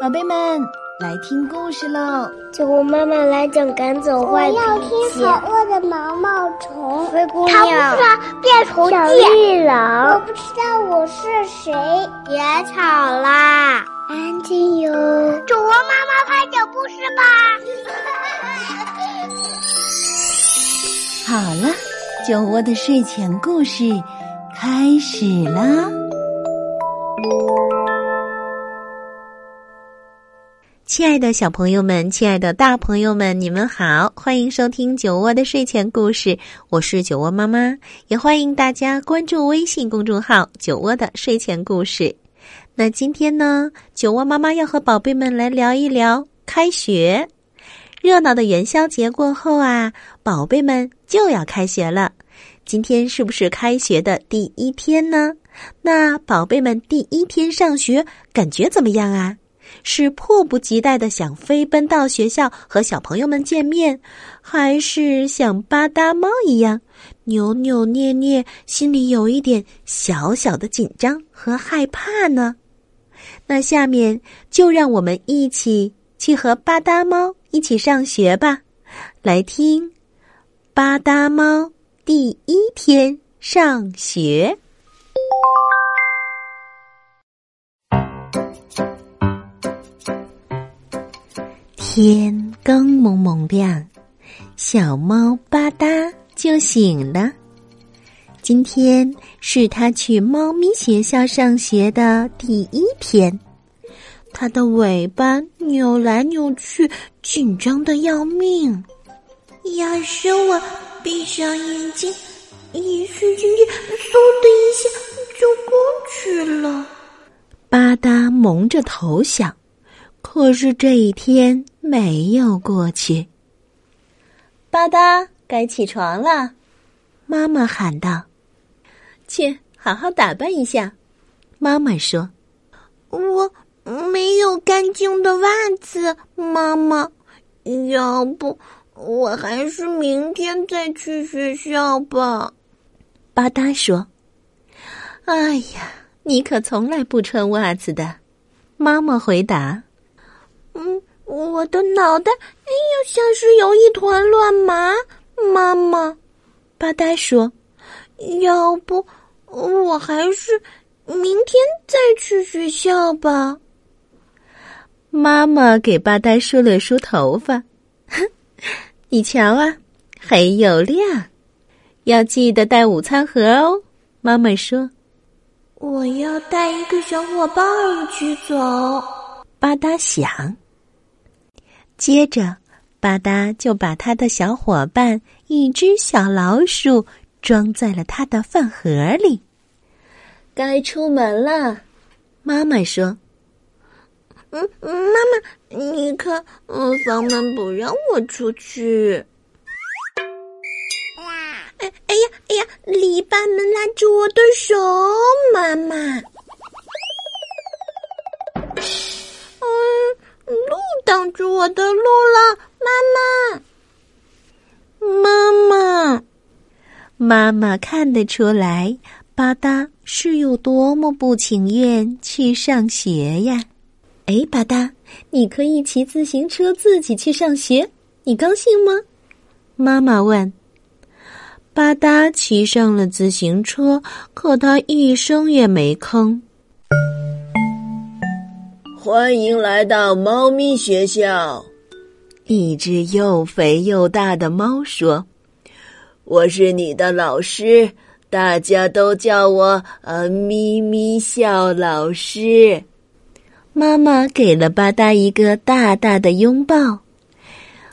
宝贝们，来听故事喽！酒窝妈妈来讲赶走坏脾气。我要听好饿的毛毛虫。灰姑娘。它不是变虫小绿狼。我不知道我是谁。别吵啦，安静哟。酒窝妈妈快讲故事吧。好了，酒窝的睡前故事开始啦。亲爱的小朋友们，亲爱的大朋友们，你们好，欢迎收听酒窝的睡前故事，我是酒窝妈妈，也欢迎大家关注微信公众号“酒窝的睡前故事”。那今天呢，酒窝妈妈要和宝贝们来聊一聊开学。热闹的元宵节过后啊，宝贝们就要开学了。今天是不是开学的第一天呢？那宝贝们第一天上学感觉怎么样啊？是迫不及待的想飞奔到学校和小朋友们见面，还是像巴达猫一样扭扭捏捏，心里有一点小小的紧张和害怕呢？那下面就让我们一起去和巴达猫一起上学吧，来听巴达猫第一天上学。天刚蒙蒙亮，小猫吧嗒就醒了。今天是它去猫咪学校上学的第一天，它的尾巴扭来扭去，紧张的要命。要是我闭上眼睛，一瞬间，嗖的一下就过去了。吧嗒蒙着头想。可是这一天没有过去。吧嗒，该起床了，妈妈喊道：“去好好打扮一下。”妈妈说：“我没有干净的袜子，妈妈，要不我还是明天再去学校吧。”吧嗒说：“哎呀，你可从来不穿袜子的。”妈妈回答。嗯，我的脑袋哎呀，像是有一团乱麻。妈妈，巴呆说：“要不我还是明天再去学校吧。”妈妈给巴呆梳了梳头发，哼，你瞧啊，黑又亮，要记得带午餐盒哦。妈妈说：“我要带一个小伙伴一起走。”巴嗒想。接着，巴达就把他的小伙伴一只小老鼠装在了他的饭盒里。该出门了，妈妈说：“嗯，妈妈，你看，嗯，房门不让我出去。”哎，哎呀，哎呀，篱笆门拉住我的手，妈妈。挡住我的路了，妈妈，妈妈，妈妈看得出来，吧嗒是有多么不情愿去上学呀！哎，吧嗒，你可以骑自行车自己去上学，你高兴吗？妈妈问。吧嗒骑上了自行车，可他一声也没吭。欢迎来到猫咪学校。一只又肥又大的猫说：“我是你的老师，大家都叫我呃咪咪笑老师。”妈妈给了吧嗒一个大大的拥抱。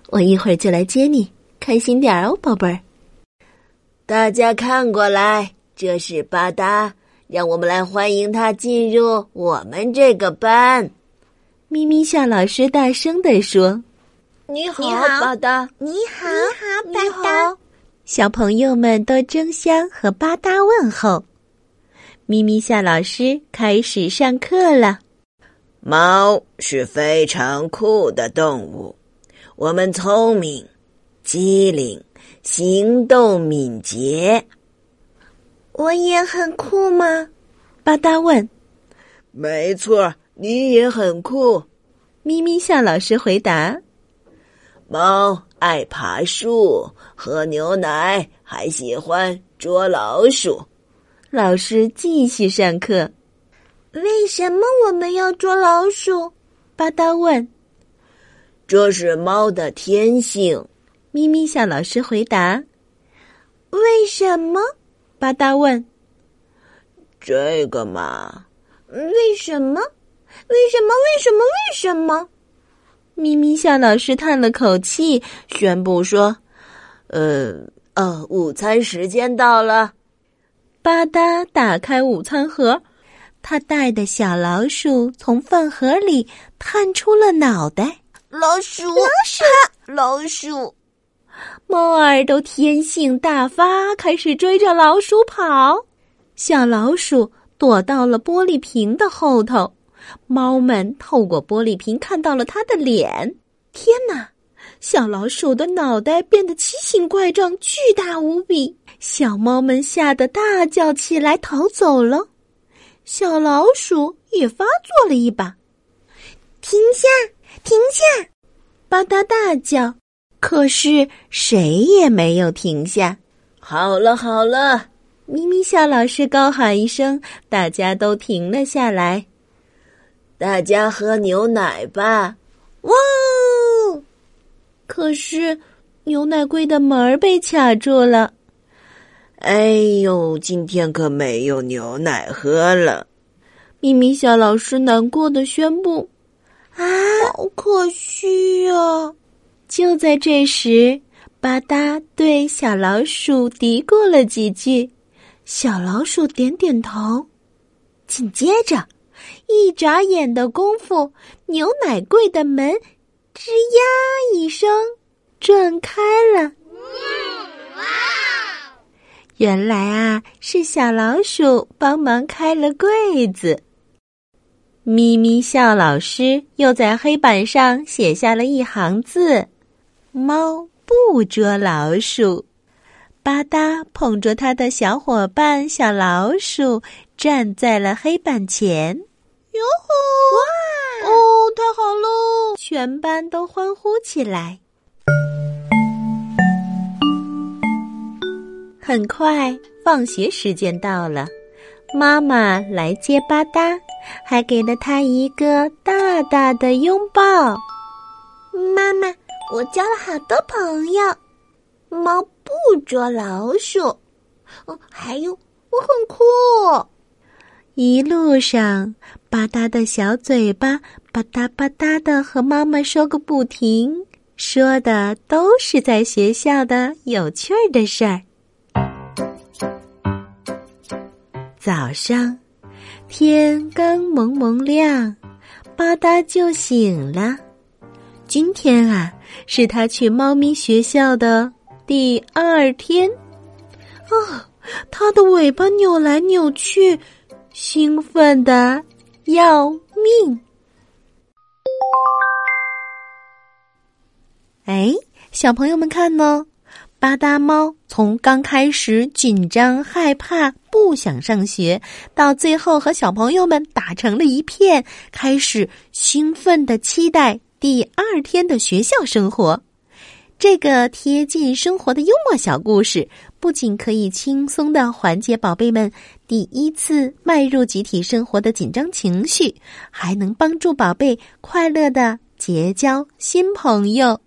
我一会儿就来接你，开心点哦，宝贝儿。大家看过来，这是吧嗒。让我们来欢迎他进入我们这个班。咪咪笑老师大声地说：“你好，巴达！你好，你好，巴达！”小朋友们都争相和巴达问候。咪咪夏老师开始上课了。猫是非常酷的动物，我们聪明、机灵、行动敏捷。我也很酷吗？巴达问。没错，你也很酷。咪咪向老师回答：“猫爱爬树，喝牛奶，还喜欢捉老鼠。”老师继续上课。为什么我们要捉老鼠？巴达问。这是猫的天性。咪咪向老师回答。为什么？巴达问。这个嘛？为什么？为什么？为什么？为什么？咪咪向老师叹了口气，宣布说：“呃，呃，午餐时间到了。”巴达打开午餐盒，他带的小老鼠从饭盒里探出了脑袋。老鼠，老鼠，老鼠！猫儿都天性大发，开始追着老鼠跑。小老鼠躲到了玻璃瓶的后头。猫们透过玻璃瓶看到了它的脸。天哪！小老鼠的脑袋变得奇形怪状，巨大无比。小猫们吓得大叫起来，逃走了。小老鼠也发作了一把。停下！停下！吧嗒大叫，可是谁也没有停下。好了好了，咪咪笑老师高喊一声，大家都停了下来。大家喝牛奶吧！哇！可是牛奶柜的门儿被卡住了。哎呦，今天可没有牛奶喝了！咪咪小老师难过的宣布：“啊，好可惜啊！”就在这时，吧嗒对小老鼠嘀咕了几句，小老鼠点点头。紧接着。一眨眼的功夫，牛奶柜的门“吱呀”一声转开了。哇！原来啊，是小老鼠帮忙开了柜子。咪咪笑老师又在黑板上写下了一行字：“猫不捉老鼠。”吧嗒捧着他的小伙伴小老鼠站在了黑板前。哟吼！哇！哦，太好喽！全班都欢呼起来。很快，放学时间到了，妈妈来接吧嗒，还给了他一个大大的拥抱。妈妈，我交了好多朋友。猫不捉老鼠。哦，还有，我很酷。一路上，吧嗒的小嘴巴吧嗒吧嗒的和妈妈说个不停，说的都是在学校的有趣儿的事儿。早上，天刚蒙蒙亮，吧嗒就醒了。今天啊，是他去猫咪学校的第二天。啊，它的尾巴扭来扭去。兴奋的要命！哎，小朋友们看呢，巴达猫从刚开始紧张害怕、不想上学，到最后和小朋友们打成了一片，开始兴奋的期待第二天的学校生活。这个贴近生活的幽默小故事，不仅可以轻松的缓解宝贝们第一次迈入集体生活的紧张情绪，还能帮助宝贝快乐的结交新朋友。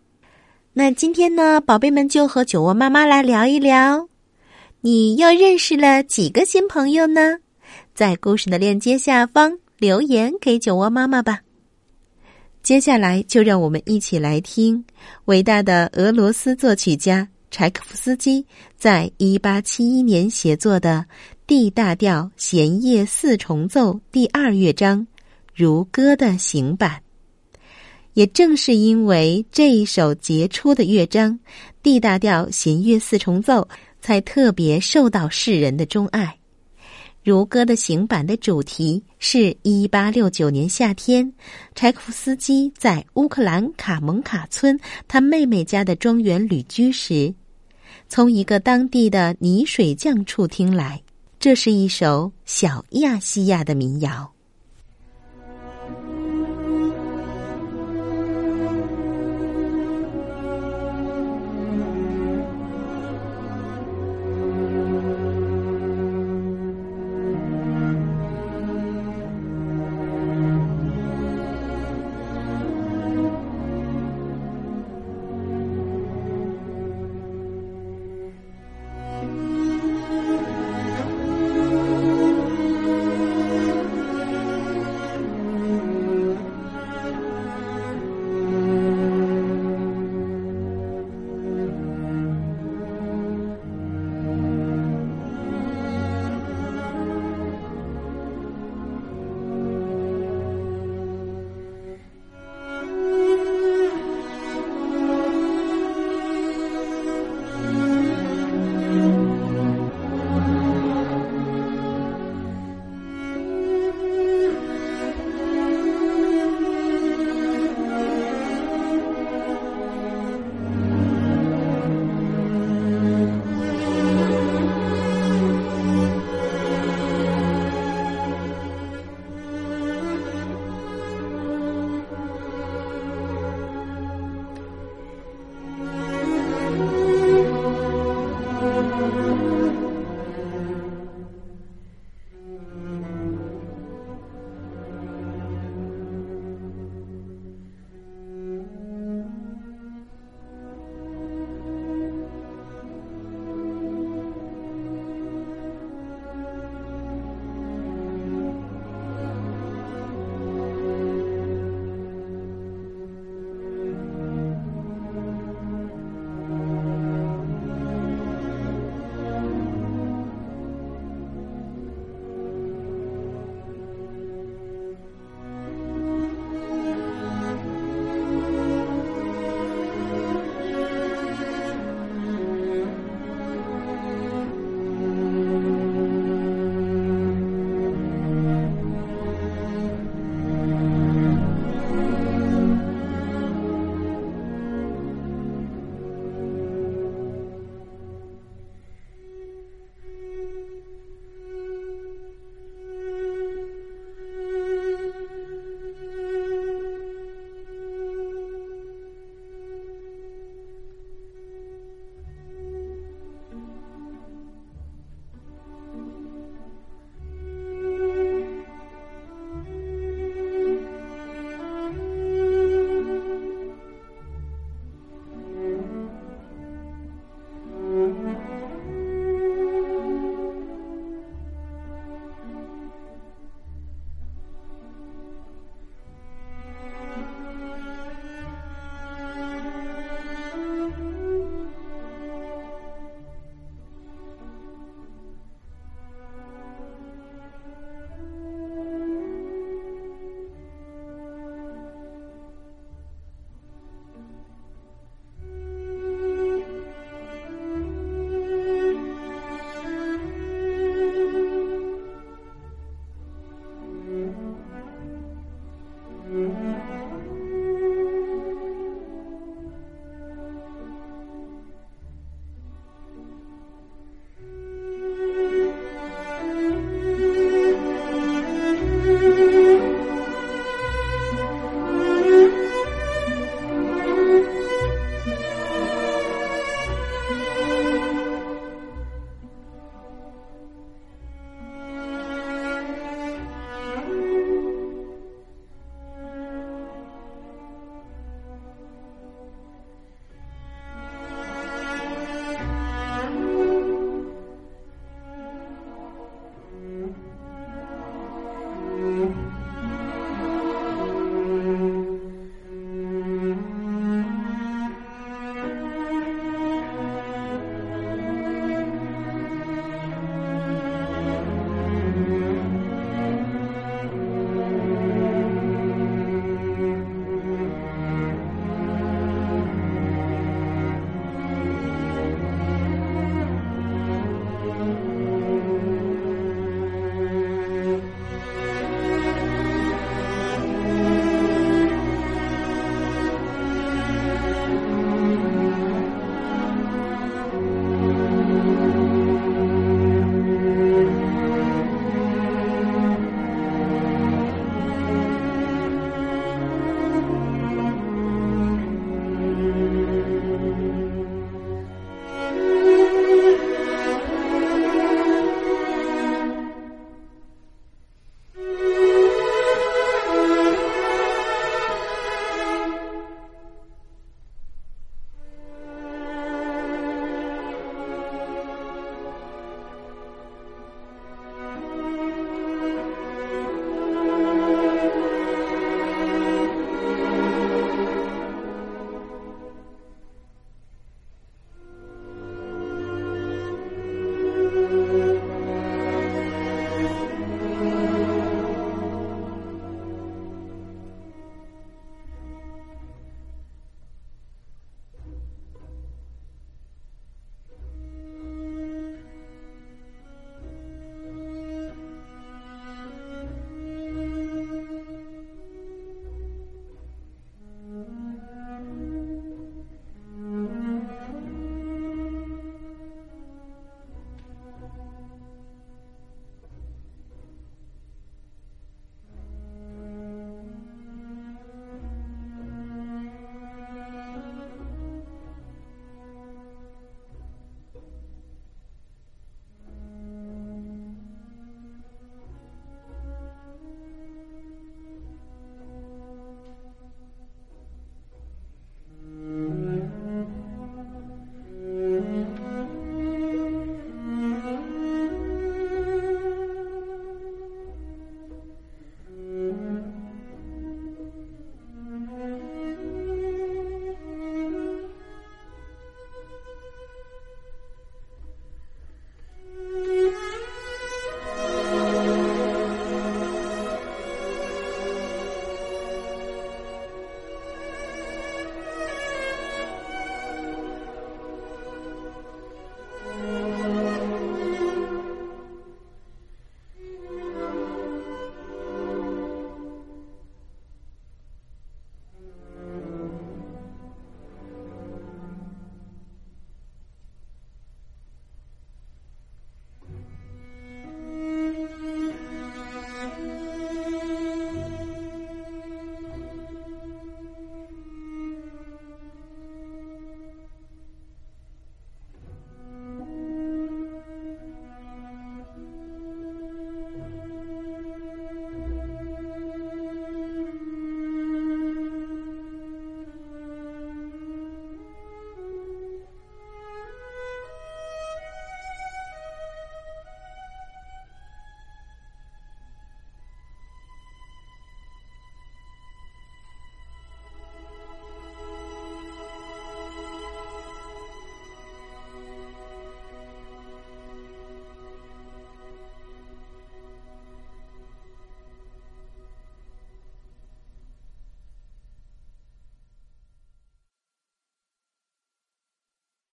那今天呢，宝贝们就和酒窝妈妈来聊一聊，你又认识了几个新朋友呢？在故事的链接下方留言给酒窝妈妈吧。接下来，就让我们一起来听伟大的俄罗斯作曲家柴可夫斯基在一八七一年写作的 D 大调弦乐四重奏第二乐章《如歌》的行版。也正是因为这一首杰出的乐章，D 大调弦乐四重奏才特别受到世人的钟爱。如歌的行板的主题是一八六九年夏天，柴可夫斯基在乌克兰卡蒙卡村他妹妹家的庄园旅居时，从一个当地的泥水匠处听来。这是一首小亚细亚的民谣。